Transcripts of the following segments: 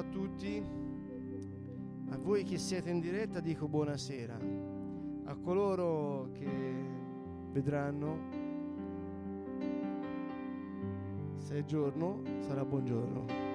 A tutti. A voi che siete in diretta dico buonasera. A coloro che vedranno se è giorno sarà buongiorno.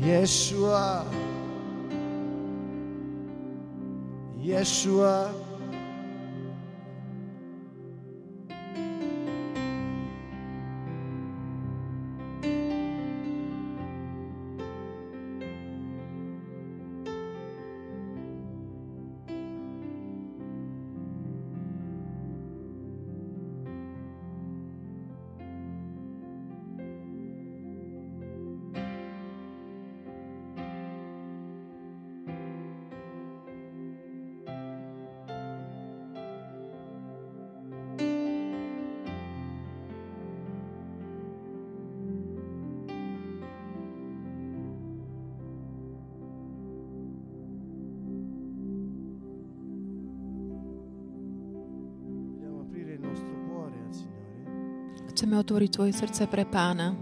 Yeshua, Yeshua. Otvoriť svoje srdce pre pána,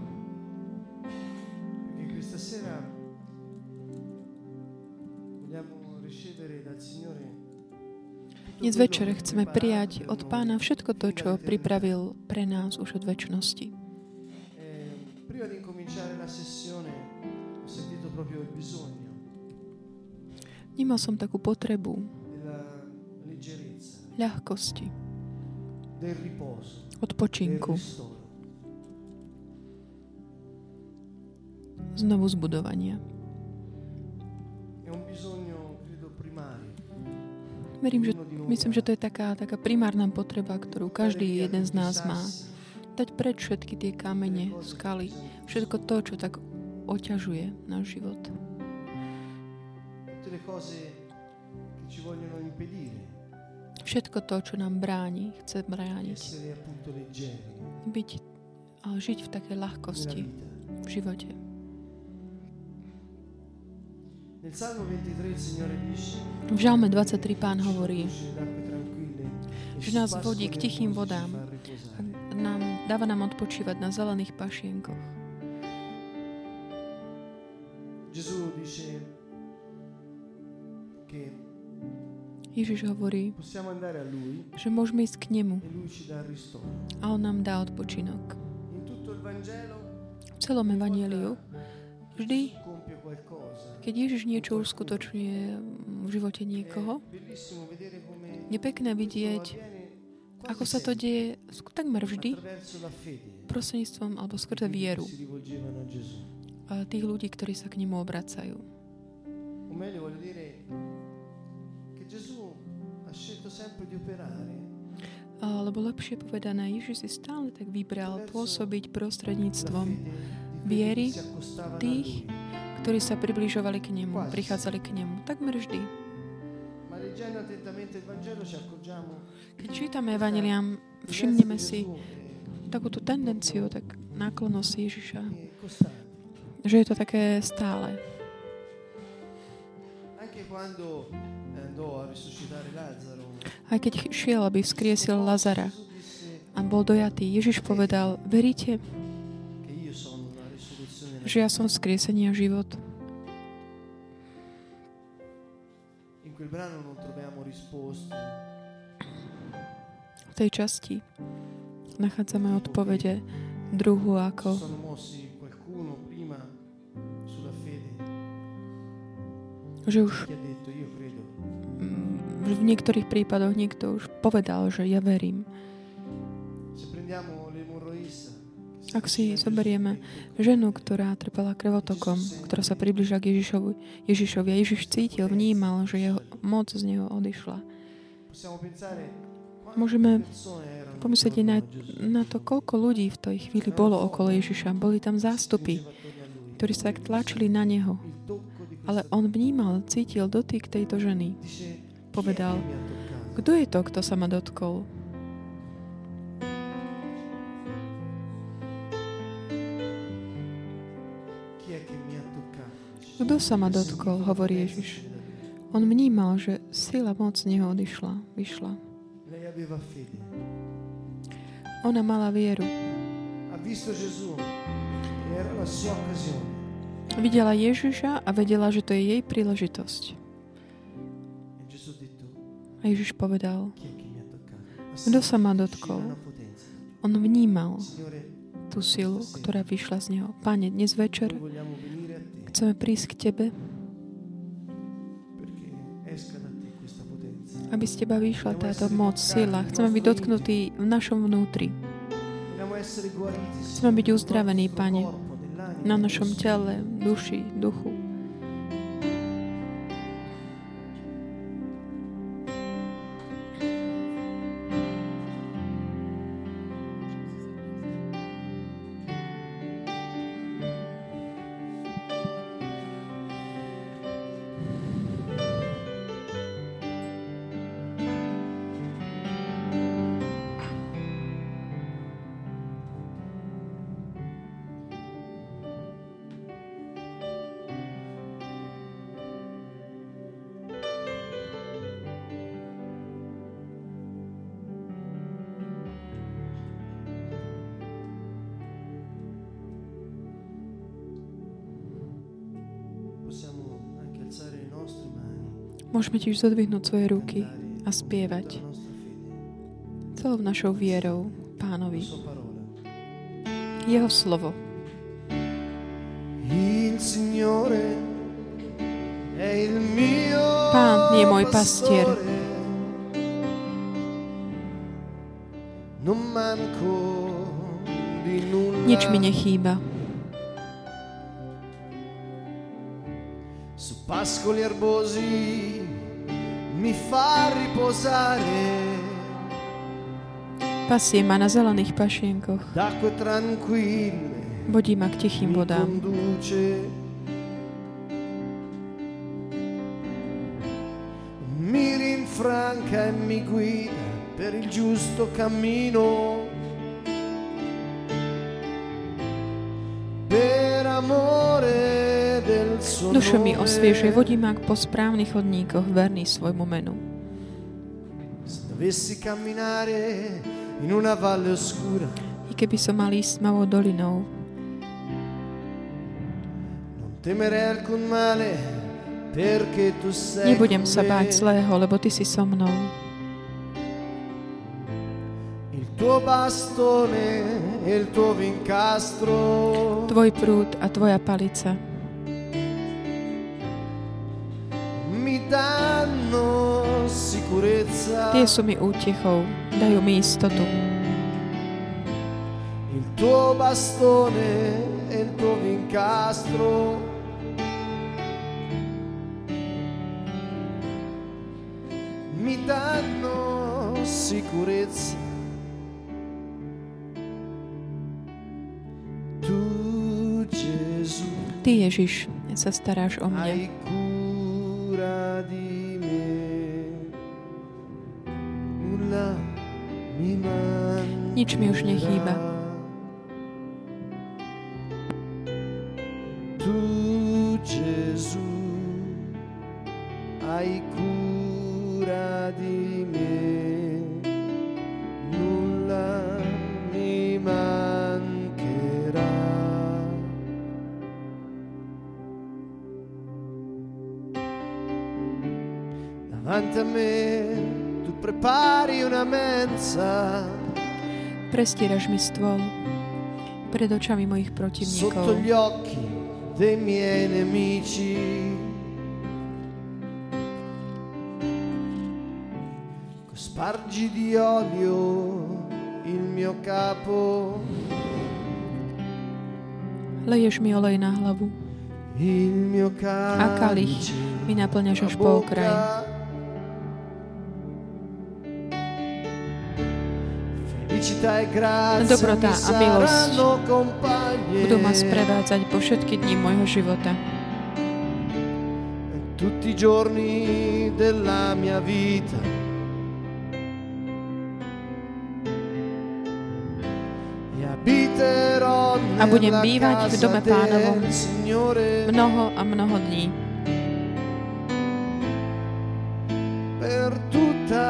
dnes večer chceme prijať od pána všetko to, čo pripravil pre nás už od väčšnosti. Nemal som takú potrebu ľahkosti, odpočinku, znovu zbudovania. Verím, že, myslím, že to je taká, taká primárna potreba, ktorú každý jeden z nás má. Dať preč všetky tie kamene, skaly, všetko to, čo tak oťažuje náš život. Všetko to, čo nám bráni, chce brániť. Byť a žiť v takej ľahkosti v živote. V Žalme 23 pán hovorí, "Conduce le acque tranquille e že nás vodí k tichým vodám fa a riposare." nám, dáva nám odpočívať na zelených pašienkoch. Ježiš hovorí, že môžeme ísť k nemu e a on nám dá odpočinok. V celom evanieliu, vždy. Keď Ježiš niečo uskutočňuje v živote niekoho, je pekné vidieť, ako sa to deje takmer vždy prostredníctvom alebo skrze vieru tých ľudí, ktorí sa k nemu obracajú. Alebo lepšie povedané, Ježiš si stále tak vybral pôsobiť prostredníctvom viery tých. Ktorí sa približovali k nemu, prichádzali k nemu. Takmer vždy. Keď čítame Evangeliam, všimneme si takúto tendenciu, tak náklonosť Ježiša, že je to také stále. Aj keď šiel, aby vzkriesil Lazara a bol dojatý, Ježiš povedal, veríte, že ja som vzkriesenie a život. Quel brano non troviamo risposte, V tej časti nachádzame odpovede druhu ako že už mm, v niektorých prípadoch niekto už povedal, že ja verím. Ak si zoberieme ženu, ktorá trpela krvotokom, ktorá sa približila k Ježišovi, Ježišovi a Ježiš cítil, vnímal, že jeho moc z neho odišla. Môžeme Pomyslieť na, na to, koľko ľudí v tej chvíli bolo okolo Ježiša. Boli tam zástupy. ktorí sa tak tlačili na neho. Ale on vnímal, cítil dotyk tejto ženy. Povedal? Kto je to, kto sa ma dotkol? Kto sa ma dotkol, hovorí Ježiš. On vnímal, že sila moc z neho odišla, vyšla. Ona mala vieru. Videla Ježiša a vedela, že to je jej príležitosť. A Ježiš povedal, kto sa ma dotkol? On vnímal tú silu, ktorá vyšla z neho. Pane, dnes večer chceme prísť k Tebe, aby z Teba vyšla táto moc, sila. Chceme byť dotknutí v našom vnútri. Chceme byť uzdravení, Pane, na našom tele, duši, duchu. Môžeme tiež zodvihnúť svoje ruky a spievať celou našou vierou Pánovi. Jeho slovo. Pán je môj pastier. Nič mi nechýba. Pascoli erbosi mi fa riposare. Pasie ma na zelených pašienkoch. Vodí ma k tichým vodám. Mi rinfranca e mi guida per il giusto cammino. Per amore Dušu mi osviežuje, vodí ma po správnych chodníkoch, verný svojmu menu. I keby som mal ísť tmavou dolinou, nebudem sa báť zlého, lebo Ty si so mnou. Tuo bastone e il tuo vincastro. Tvoj prúd a Tvoja palica Tie sú mi útechou, dajú mi istotu. Il tuo bastone e il tuo vincastro mi danno sicurezza. Tu Gesù Ty, Ježiš, sa staráš o mňa. Nič mi už nechýba. Tu Gesù hai cura di me. Nulla mi mancherà. Davanti a me tu prepari una mensa Prestieraš mi stôl pred očami mojich sotto protivníkov. gli occhi dei miei nemici. Spargi di olio il mio capo, Leješ mi olej na hlavu a kalich mi naplňaš až po okraj. Dobrota a milosť budú ma sprevádzať po všetky dní môjho života. Tutti i giorni della mia vita. A budem bývať v dome pánovom mnoho a mnoho dní. Per tutta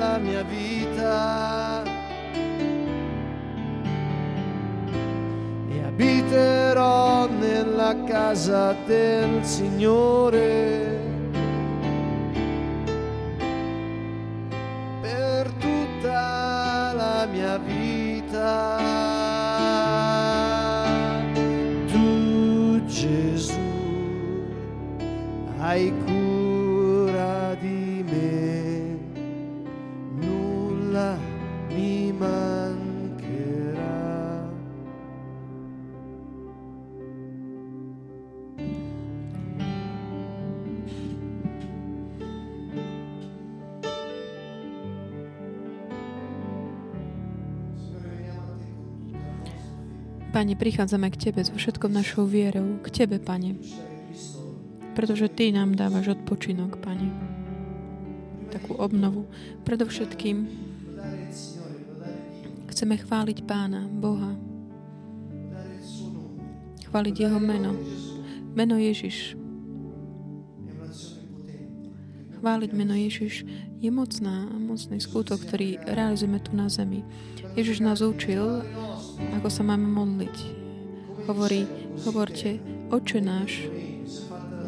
la mia vita. Casa del Signore. Pane, prichádzame k Tebe so všetkou našou vierou. K Tebe, Pane. Pretože Ty nám dávaš odpočinok, Pane. Takú obnovu. Predovšetkým chceme chváliť Pána, Boha. Chváliť Jeho meno. Meno Ježiš. Chváliť meno Ježiš je mocná, mocný skutok, ktorý realizujeme tu na zemi. Ježiš nás učil, ako sa máme modliť. Hovorí, hovorte, oče náš,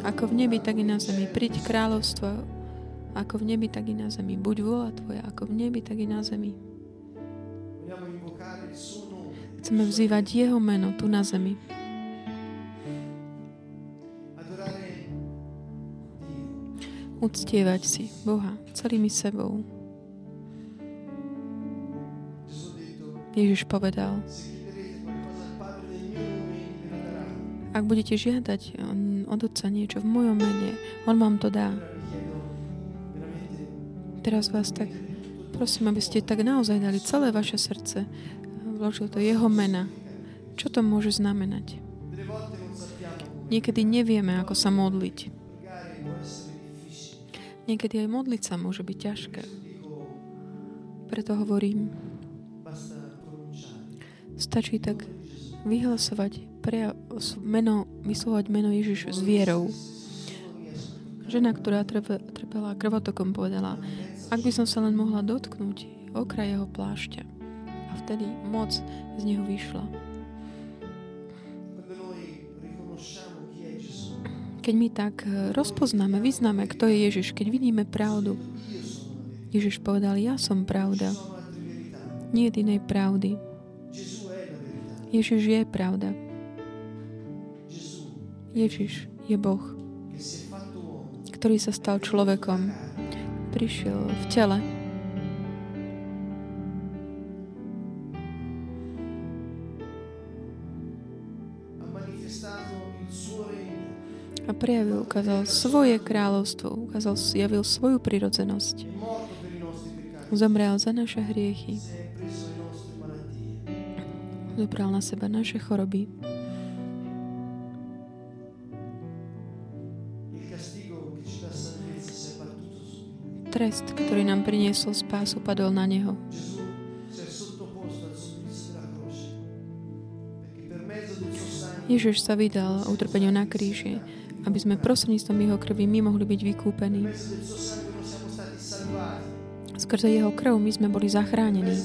ako v nebi, tak i na zemi. Príď kráľovstvo, ako v nebi, tak i na zemi. Buď vola Tvoja, ako v nebi, tak i na zemi. Chceme vzývať Jeho meno tu na zemi. Uctievať si Boha celými sebou. Lo darà. ak budete žiadať od Otca niečo v mojom mene, On vám to dá. Teraz vás tak prosím, aby ste tak naozaj dali celé vaše srdce. Vložil to Jeho mena. Čo to môže znamenať? Niekedy nevieme, ako sa modliť. Niekedy aj modliť sa môže byť ťažké. Preto hovorím, stačí tak vyhlasovať s- meno, vyslovať meno Ježiš s vierou. Žena, ktorá trpe, trpela krvotokom, povedala, ak by som sa len mohla dotknúť okraj jeho plášťa. A vtedy moc z neho vyšla. Keď my tak eh, rozpoznáme, vyznáme, kto je Ježiš, keď vidíme pravdu, Ježiš povedal, ja som pravda, nie je pravdy. Ježiš je pravda. Ježiš je Boh, ktorý sa stal človekom. Prišiel v tele. a prejavil, ukázal svoje kráľovstvo, ukázal, javil svoju prirodzenosť. Zomrel za naše hriechy, zobral na seba naše choroby. Trest, ktorý nám priniesol spásu, padol na neho. Ježiš sa vydal utrpeniu na kríži, aby sme prostredníctvom jeho krvi my mohli byť vykúpení. Skrze jeho krv my sme boli zachránení.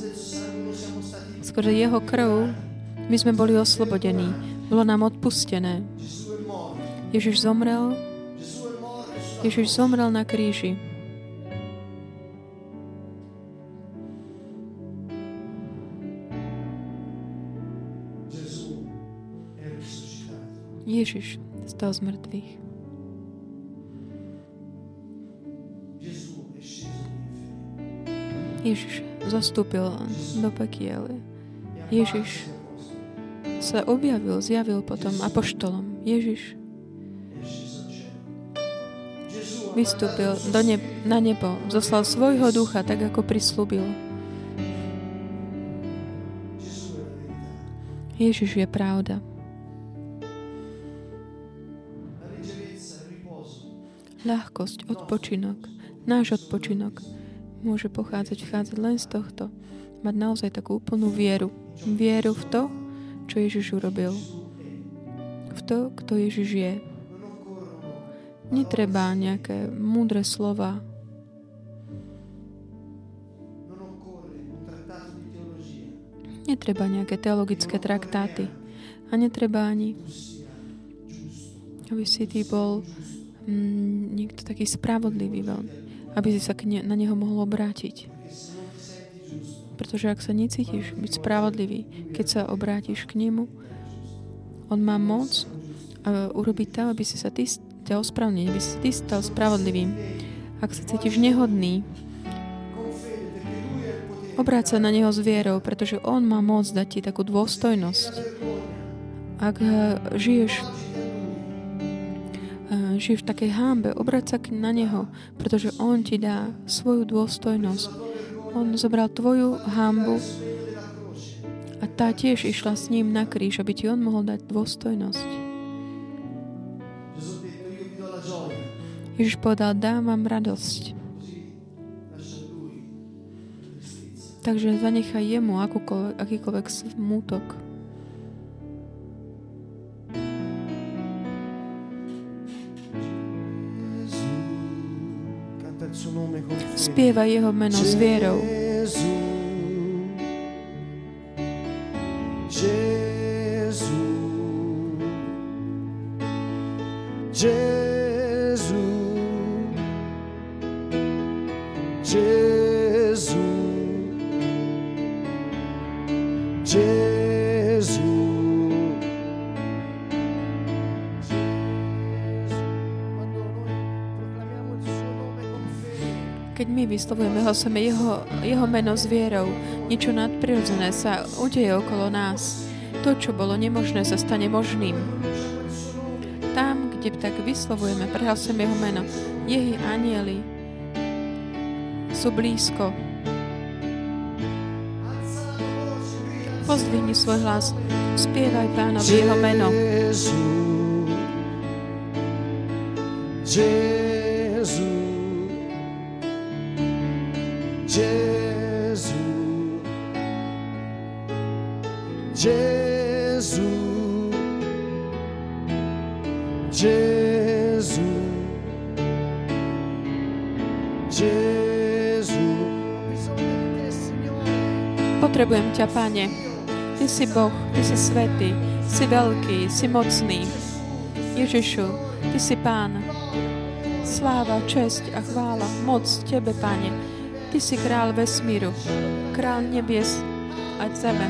Skrze jeho krv my sme boli oslobodení. Bolo nám odpustené. Ježiš zomrel, Ježiš zomrel na kríži. Ježiš stal z mŕtvych. Ježiš zastúpil do pekiel. Ježiš sa objavil, zjavil potom apoštolom. Ježiš vystúpil do Spirito na nebo, zoslal svojho ducha, tak ako prislúbil. Ježiš je pravda. Ľahkosť, odpočinok, náš odpočinok môže pochádzať, vchádzať len z tohto. Mať naozaj takú úplnú vieru. Vieru v to, čo Ježiš urobil. V to, kto Ježiš je. Netreba nejaké múdre slova. Netreba nejaké teologické traktáty. A netreba ani, aby si ty bol mm, niekto taký spravodlivý veľmi, aby si sa ne, na neho mohol obrátiť. Pretože ak sa necítiš byť spravodlivý, keď sa obrátiš k nemu, on má moc uh, urobiť to, aby si sa ty ťa ospravnil, aby si ty stal spravodlivým. Ak sa cítiš nehodný, obráť sa na Neho s vierou, pretože On má moc dať ti takú dôstojnosť. Ak uh, žiješ žiješ v takej hámbe, obráť sa na Neho, pretože On ti dá svoju dôstojnosť. On zobral tvoju hámbu a tá tiež išla s ním na kríž, aby ti On mohol dať dôstojnosť. Ježiš povedal, dám vám radosť. Takže zanechaj jemu akýkoľvek smútok. Spieva jeho meno s vierou. Vyslovujeme hlasujeme jeho, jeho meno s vierou. Niečo nadprirodzené sa udeje okolo nás. To, čo bolo nemožné, sa stane možným. Tam, kde tak vyslovujeme, prehlasujeme jeho meno, jeho anieli sú blízko. Pozdvihni svoj hlas, spievaj pánovi jeho meno. Jesus. Potrebujem ťa, Pane. Ty si Boh, Ty si svetý, si veľký, si mocný. Ježišu, Ty si Pán. Sláva, česť a chvála, moc Tebe, Pane. Ty si král vesmíru, král nebies a zeme.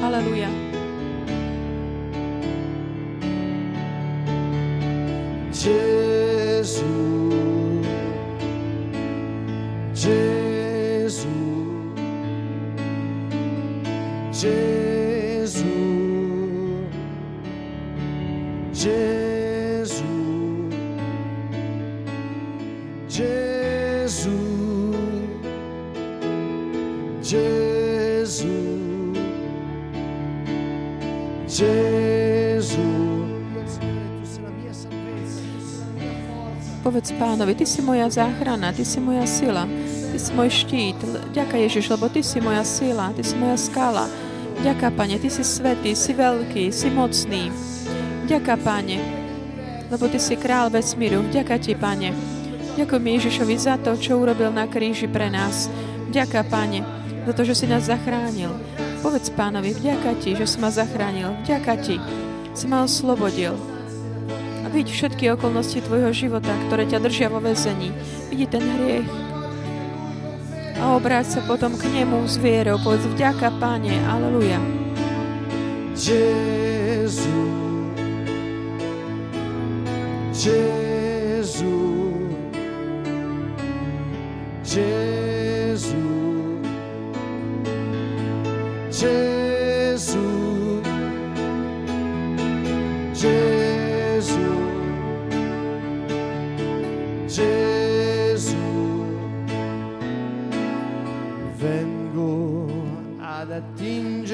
Aleluja. Povedz pánovi, Ty si moja záchrana, Ty si moja sila, Ty si môj štít. Ďaká Ježiš, lebo Ty si moja sila, Ty si moja skala. Ďaká, Pane, Ty si svetý, si veľký, si mocný. Ďaká, Pane, lebo Ty si král vesmíru. Ďaká Ti, Pane. Ďakujem Ježišovi za to, čo urobil na kríži pre nás. Ďaká, Pane, za to, že si nás zachránil. Povedz pánovi, vďaka Ti, že si ma zachránil. Vďaka Ti, si ma oslobodil. Vidí všetky okolnosti tvojho života, ktoré ťa držia vo väzení. Vidí ten hriech. A obráť sa potom k nemu s vierou. Povedz vďaka, Páne. Aleluja. Jezu. Jezu. Jezu. Jezu.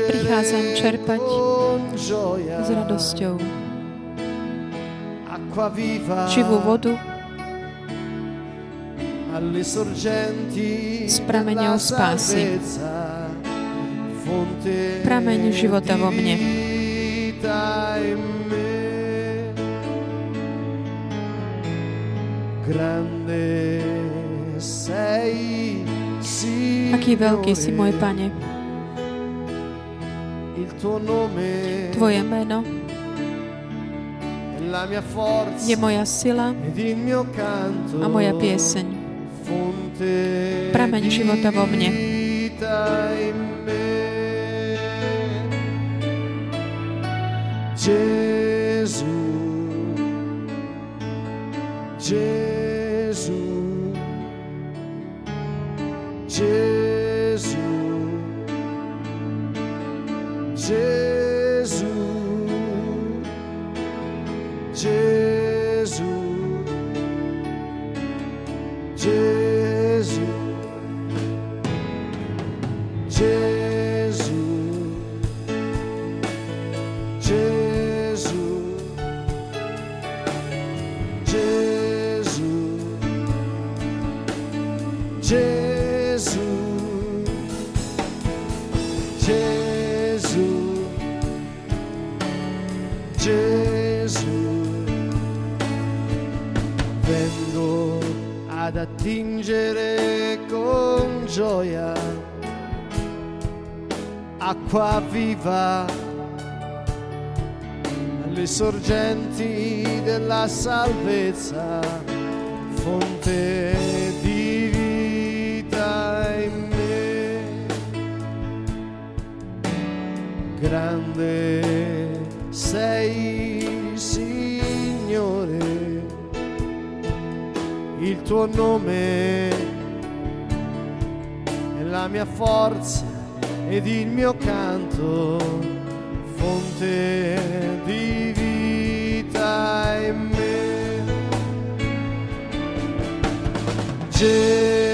Prichádzam čerpať s radosťou. Živú vodu prameňou della spásy. Prameň života vo mne. Aký veľký si môj Pane. Tvoje meno je moja sila a moja pieseň. Prameň života vo mne. vita ad attingere con gioia acqua viva alle sorgenti della salvezza, fonte di vita in me. Grande tuo nome è la mia forza ed il mio canto, fonte di vita in me. Gesù,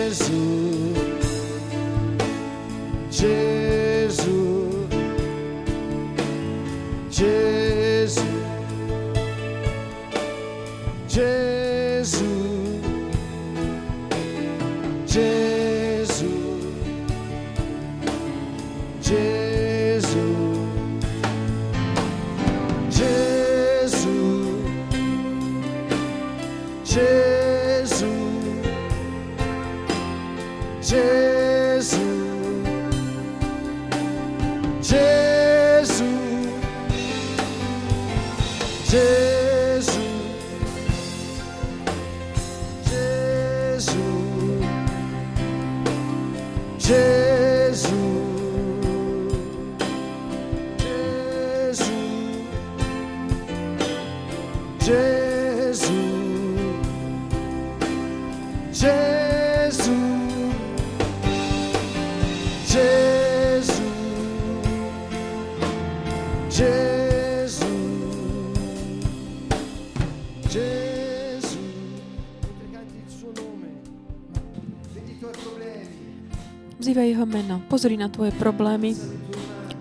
Vzývaj jeho meno. Pozri na tvoje problémy.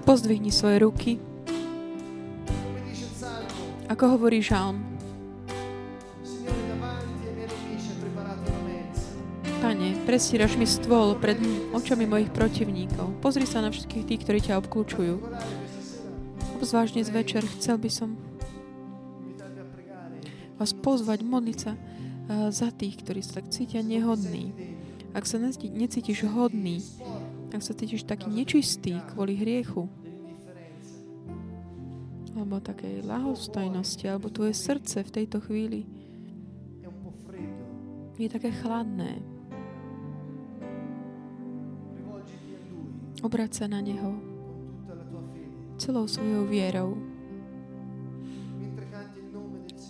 Pozdvihni svoje ruky. Ako hovorí žalm. Pane, prestíraš mi stôl pred očami mojich protivníkov. Pozri sa na všetkých tých, ktorí ťa obklúčujú. Obzvlášť dnes večer chcel by som vás pozvať, modliť sa eh, za tých, ktorí sa tak cítia nehodní. Ak sa necíti- necítiš hodný, ak sa cítiš taký nečistý kvôli hriechu, alebo takej lahostajnosti, alebo tvoje srdce v tejto chvíli je také chladné. Obrať sa na Neho celou svojou vierou.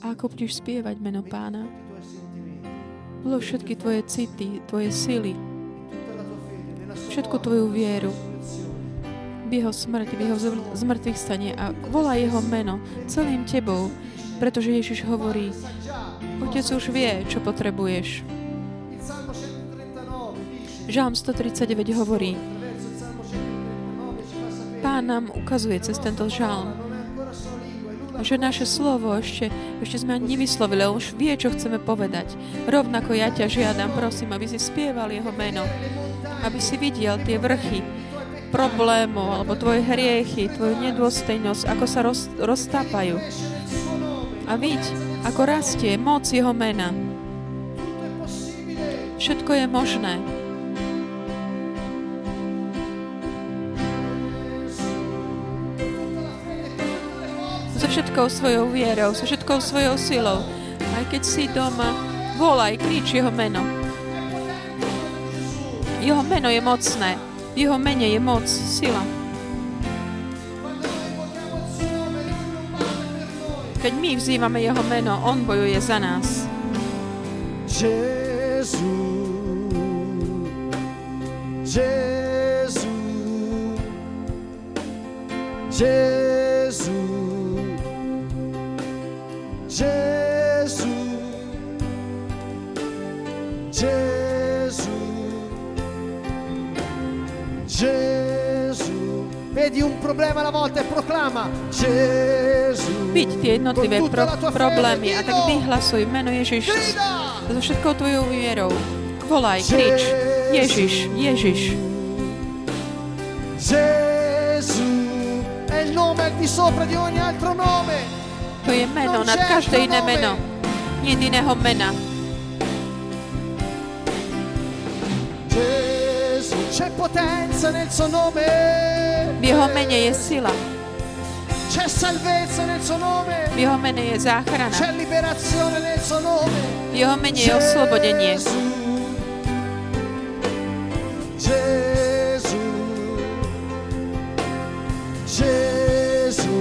A ako budeš spievať meno Pána, bolo všetky tvoje city, tvoje sily, všetku tvoju vieru v Jeho smrti, v Jeho zmrtvých stane a volá Jeho meno celým tebou, pretože Ježiš hovorí, Otec už vie, čo potrebuješ. il Salmo 139 dice, Žalm 139 hovorí, attraverso il Salmo 139 ci fa sapere Pán nám ukazuje cez tento žalm, že naše slovo ešte, ešte sme ani nevyslovili, už vie, čo chceme povedať. Rovnako ja ťa žiadam, prosím, aby si spieval jeho meno, aby si videl tie vrchy problémov, alebo tvoje hriechy, tvoju nedôstojnosť, ako sa roz, roztápajú. A vidť, ako rastie moc jeho mena. Všetko je možné. Všetkou svojou vierou, so všetkou svojou silou. Aj keď si doma, volaj, kríč jeho meno. Jeho meno je mocné. Jeho mene je moc, sila. Keď my vzývame jeho meno, on bojuje za nás. Gesù, Gesù, Gesù, Vedi un problema alla volta e proclama Gesù. Byť tie jednotlivé pro- problémy a tak vyhlasuj meno Ježiš so všetkou tvojou vierou. Volaj, krič. Ježiš, Ježiš. Gesù è il nome al di sopra di ogni altro nome. To je meno nad každé iné meno. Nie iného mena. C'è potenza nel suo nome. V jeho mene je sila. C'è salvezza nel suo nome. V jeho mene je záchrana. C'è liberazione nel suo nome. V jeho mene je oslobodenie. Gesù. Gesù. Gesù.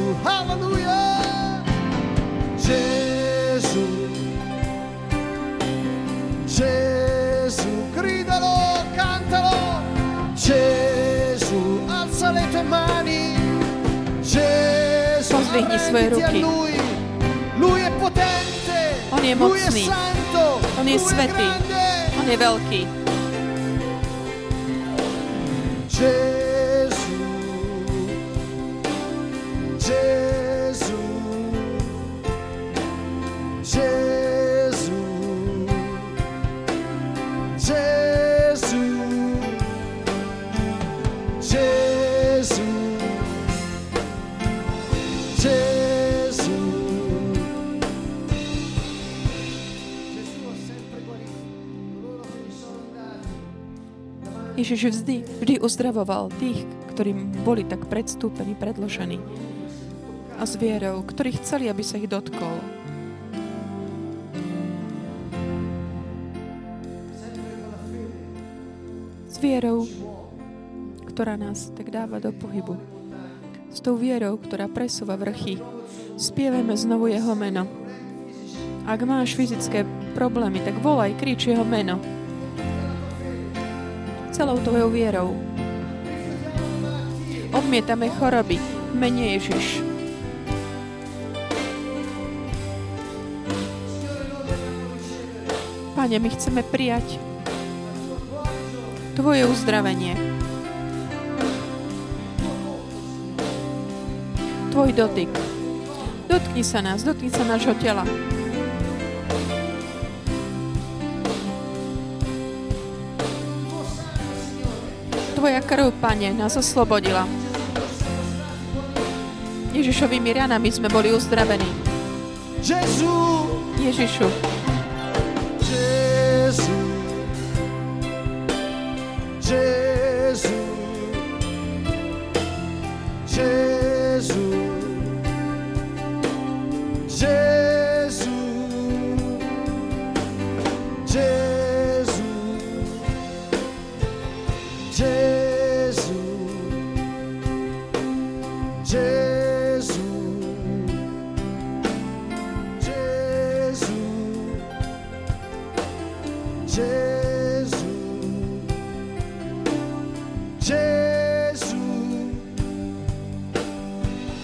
Pozdvihni svoje ruky. On je mocný. On je grande. On je veľký. Gesù, Ježiš vždy, vždy uzdravoval tých, ktorým boli tak predstúpení, predložení. A s vierou, ktorí chceli, aby sa ich dotkol. S vierou, ktorá nás tak dáva do pohybu. S tou vierou, ktorá presúva vrchy. Spievajme znovu jeho meno. Ak máš fyzické problémy, tak volaj, krič jeho meno celou tvojou vierou. Odmietame choroby mene Ježiš. Pane, my chceme prijať Tvoje uzdravenie. Tvoj dotyk. Dotkni sa nás, dotkni sa nášho tela. Tvoja krv, Pane, nás oslobodila. Ježišovými ranami sme boli uzdravení. Gesù, Ježišu,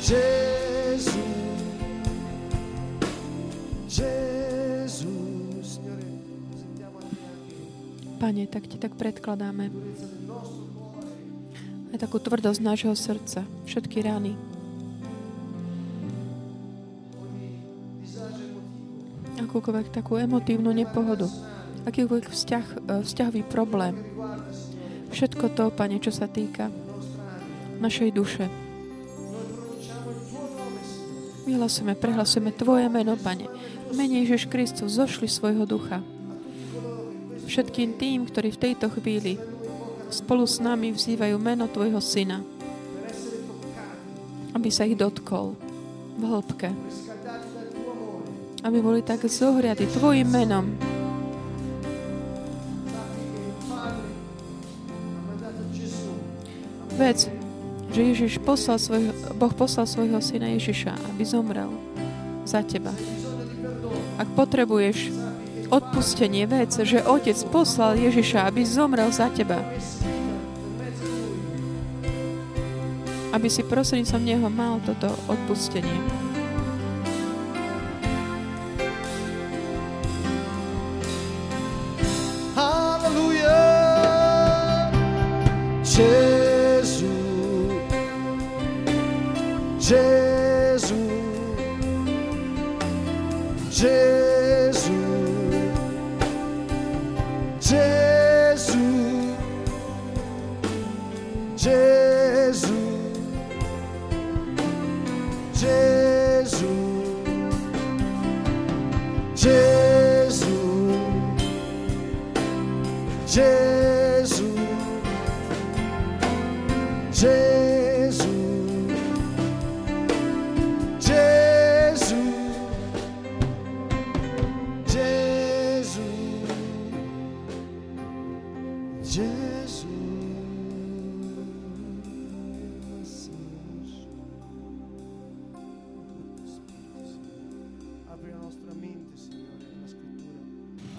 Pane, tak Ti tak predkladáme aj takú tvrdosť nášho srdca, všetky rány. akúkoľvek takú emotívnu nepohodu, akýkoľvek vzťah, e, vzťahový problém. Všetko to, Pane, čo sa týka našej duše. Vyhlasujeme, prehlasujeme Tvoje meno, Pane. Mene Ježiš Kristus zošli svojho ducha. Všetkým tým, ktorí v tejto chvíli spolu s nami vzývajú meno Tvojho Syna, aby sa ich dotkol v hĺbke. Aby boli tak zohriati Tvojim menom. Vec, že Ježiš poslal svoj, Boh poslal svojho syna Ježiša, aby zomrel za teba. Ak potrebuješ odpustenie, vec, že Otec poslal Ježiša, aby zomrel za teba. Aby si prostredníctvom Neho mal toto odpustenie.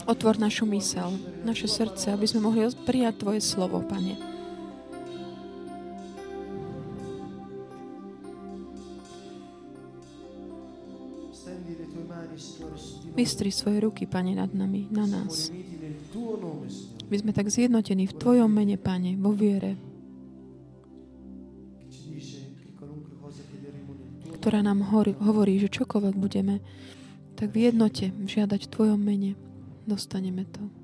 Otvor našu mysel, naše srdce, aby sme mohli prijať Tvoje slovo, Pane. Vystri svoje ruky, Pane, nad nami, na nás. My sme tak zjednotení v Tvojom mene, Pane, vo viere, ktorá nám hovorí, že čokoľvek budeme, tak v jednote žiadať v Tvojom mene, dostaneme to.